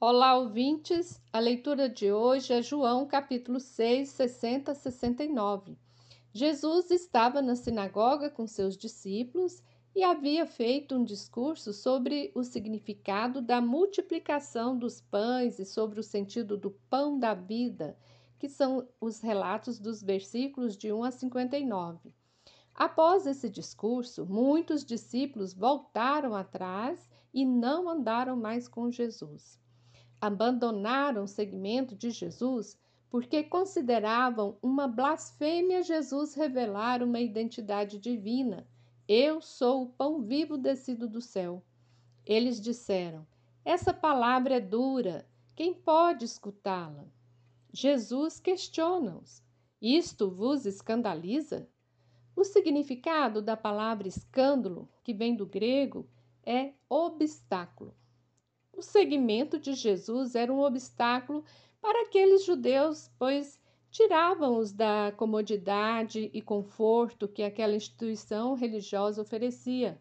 Olá, ouvintes! A leitura de hoje é João, capítulo 6, 60 a 69. Jesus estava na sinagoga com seus discípulos e havia feito um discurso sobre o significado da multiplicação dos pães e sobre o sentido do pão da vida, que são os relatos dos versículos de 1 a 59. Após esse discurso, muitos discípulos voltaram atrás e não andaram mais com Jesus abandonaram o segmento de Jesus porque consideravam uma blasfêmia Jesus revelar uma identidade divina. Eu sou o pão vivo descido do céu. Eles disseram: Essa palavra é dura, quem pode escutá-la? Jesus questiona-os: Isto vos escandaliza? O significado da palavra escândalo, que vem do grego, é obstáculo. O seguimento de Jesus era um obstáculo para aqueles judeus, pois tiravam-os da comodidade e conforto que aquela instituição religiosa oferecia.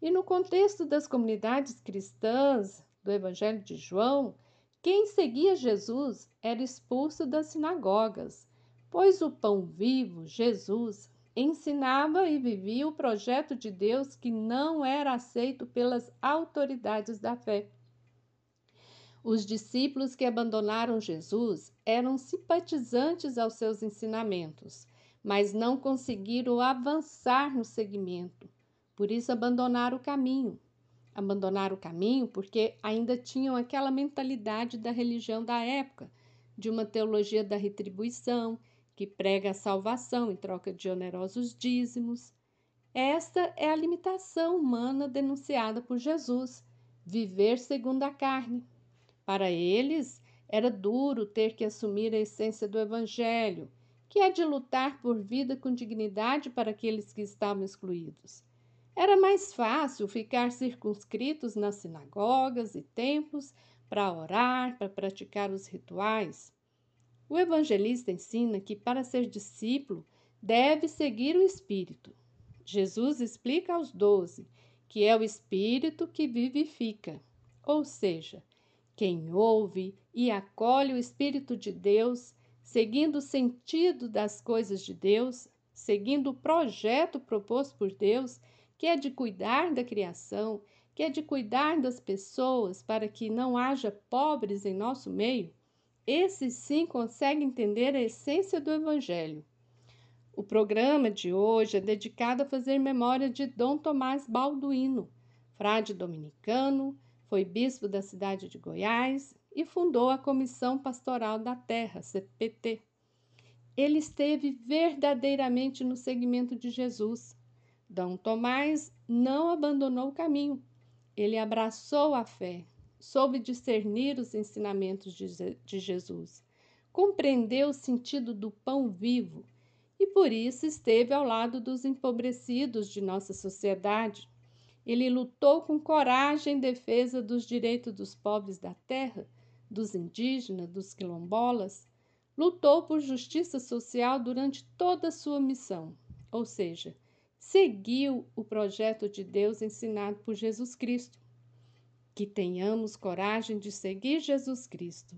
E no contexto das comunidades cristãs do Evangelho de João, quem seguia Jesus era expulso das sinagogas, pois o pão vivo, Jesus, ensinava e vivia o projeto de Deus que não era aceito pelas autoridades da fé. Os discípulos que abandonaram Jesus eram simpatizantes aos seus ensinamentos, mas não conseguiram avançar no seguimento. Por isso abandonaram o caminho. Abandonaram o caminho porque ainda tinham aquela mentalidade da religião da época, de uma teologia da retribuição, que prega a salvação em troca de onerosos dízimos. Esta é a limitação humana denunciada por Jesus: viver segundo a carne, para eles, era duro ter que assumir a essência do Evangelho, que é de lutar por vida com dignidade para aqueles que estavam excluídos. Era mais fácil ficar circunscritos nas sinagogas e templos para orar, para praticar os rituais. O evangelista ensina que para ser discípulo deve seguir o Espírito. Jesus explica aos doze que é o Espírito que vivifica, ou seja, quem ouve e acolhe o Espírito de Deus, seguindo o sentido das coisas de Deus, seguindo o projeto proposto por Deus, que é de cuidar da criação, que é de cuidar das pessoas para que não haja pobres em nosso meio, esse sim consegue entender a essência do Evangelho. O programa de hoje é dedicado a fazer memória de Dom Tomás Balduino, frade dominicano, foi bispo da cidade de Goiás e fundou a Comissão Pastoral da Terra, CPT. Ele esteve verdadeiramente no seguimento de Jesus. D. Tomás não abandonou o caminho. Ele abraçou a fé, soube discernir os ensinamentos de Jesus, compreendeu o sentido do pão vivo e por isso esteve ao lado dos empobrecidos de nossa sociedade, ele lutou com coragem em defesa dos direitos dos pobres da terra, dos indígenas, dos quilombolas. Lutou por justiça social durante toda a sua missão, ou seja, seguiu o projeto de Deus ensinado por Jesus Cristo. Que tenhamos coragem de seguir Jesus Cristo.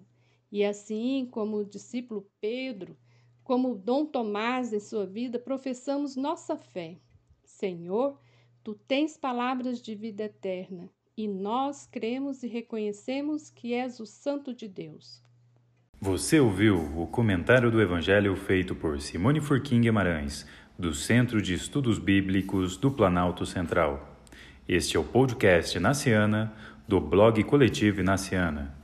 E assim como o discípulo Pedro, como Dom Tomás em sua vida, professamos nossa fé. Senhor, Tu tens palavras de vida eterna, e nós cremos e reconhecemos que és o Santo de Deus. Você ouviu o comentário do Evangelho feito por Simone Furquim Guimarães, do Centro de Estudos Bíblicos do Planalto Central. Este é o podcast Naciana, do blog Coletivo Naciana.